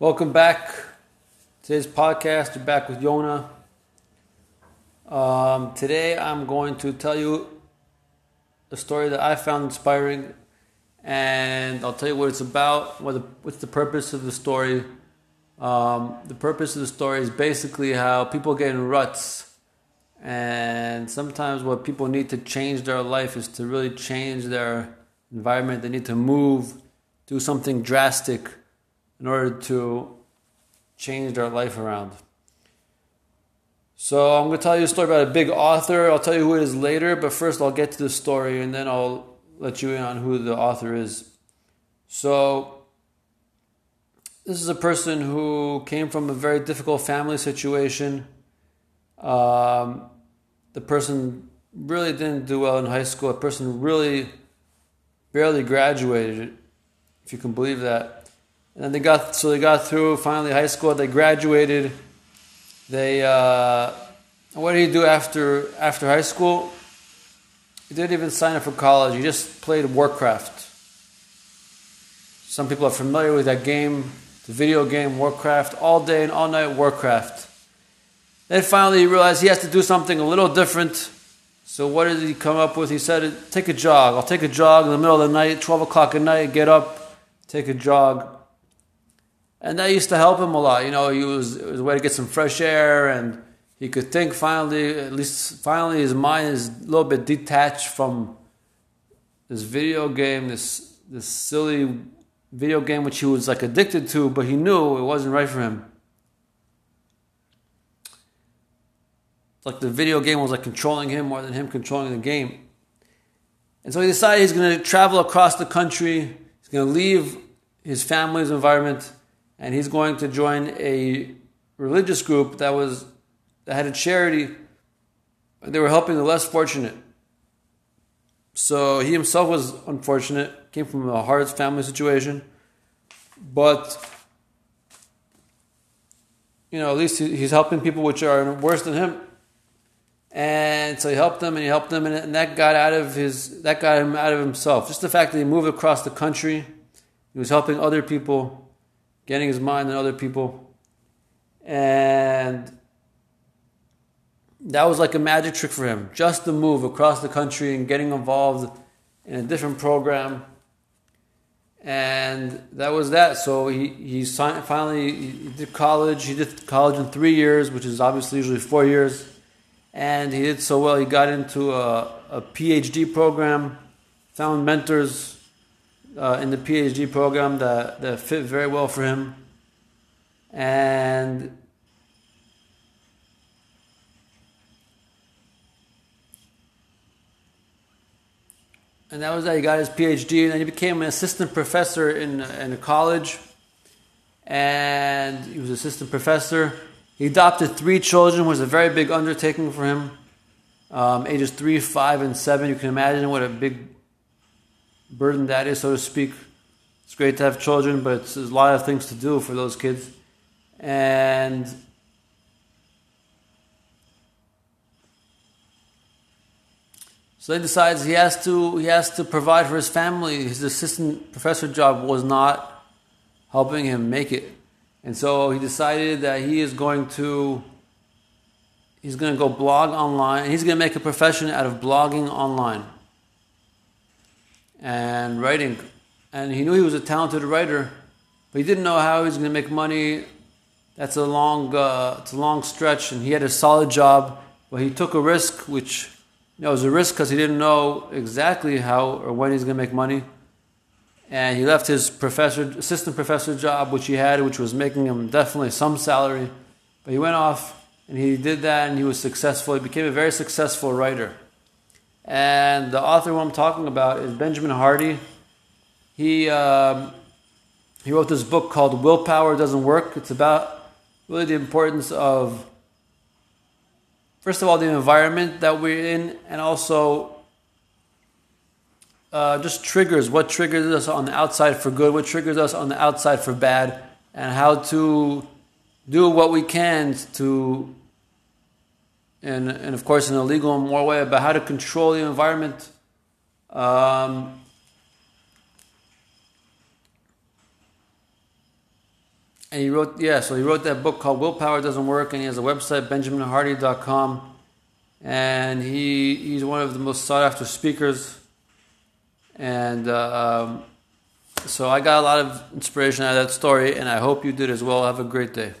Welcome back. To today's podcast, you're back with Yona. Um, today I'm going to tell you a story that I found inspiring, and I'll tell you what it's about, what the, what's the purpose of the story. Um, the purpose of the story is basically how people get in ruts, and sometimes what people need to change their life is to really change their environment. They need to move, do something drastic in order to change their life around. So I'm going to tell you a story about a big author. I'll tell you who it is later, but first I'll get to the story and then I'll let you in on who the author is. So this is a person who came from a very difficult family situation. Um, the person really didn't do well in high school. A person really barely graduated, if you can believe that. And then they got so they got through finally high school. They graduated. They uh, what did he do after after high school? He didn't even sign up for college. He just played Warcraft. Some people are familiar with that game, the video game Warcraft, all day and all night Warcraft. Then finally he realized he has to do something a little different. So what did he come up with? He said, "Take a jog. I'll take a jog in the middle of the night, twelve o'clock at night. Get up, take a jog." And that used to help him a lot. You know, he was it was a way to get some fresh air, and he could think. Finally, at least finally, his mind is a little bit detached from this video game, this this silly video game which he was like addicted to, but he knew it wasn't right for him. Like the video game was like controlling him more than him controlling the game. And so he decided he's going to travel across the country. He's going to leave his family's environment and he's going to join a religious group that was that had a charity. They were helping the less fortunate. So he himself was unfortunate, came from a hard family situation, but you know at least he's helping people which are worse than him. And so he helped them, and he helped them, and that got out of his that got him out of himself. Just the fact that he moved across the country, he was helping other people getting his mind on other people. And that was like a magic trick for him. Just to move across the country and getting involved in a different program. And that was that. So he, he signed, finally he did college. He did college in three years, which is obviously usually four years. And he did so well, he got into a, a PhD program, found mentors uh, in the PhD program that, that fit very well for him. And and that was that. He got his PhD, and then he became an assistant professor in in a college. And he was assistant professor. He adopted three children, was a very big undertaking for him. Um, ages three, five, and seven. You can imagine what a big burden that is, so to speak. It's great to have children, but it's, there's a lot of things to do for those kids. And so he decides he has to he has to provide for his family. His assistant professor job was not helping him make it. And so he decided that he is going to he's going to go blog online. He's going to make a profession out of blogging online and writing. And he knew he was a talented writer, but he didn't know how he was going to make money. That's a long, uh, it's a long stretch, and he had a solid job, but he took a risk, which you know, was a risk because he didn't know exactly how or when he's going to make money. And he left his professor, assistant professor job, which he had, which was making him definitely some salary. But he went off and he did that, and he was successful. He became a very successful writer. And the author who I'm talking about is Benjamin Hardy. He, um, he wrote this book called Willpower Doesn't Work. It's about really the importance of, first of all, the environment that we're in, and also uh, just triggers. What triggers us on the outside for good, what triggers us on the outside for bad, and how to do what we can to and, and of course in a legal and moral way about how to control the environment. Um, and he wrote, yeah, so he wrote that book called Willpower Doesn't Work, and he has a website, benjaminhardy.com. And he, he's one of the most sought after speakers. And uh, um, so I got a lot of inspiration out of that story, and I hope you did as well. Have a great day.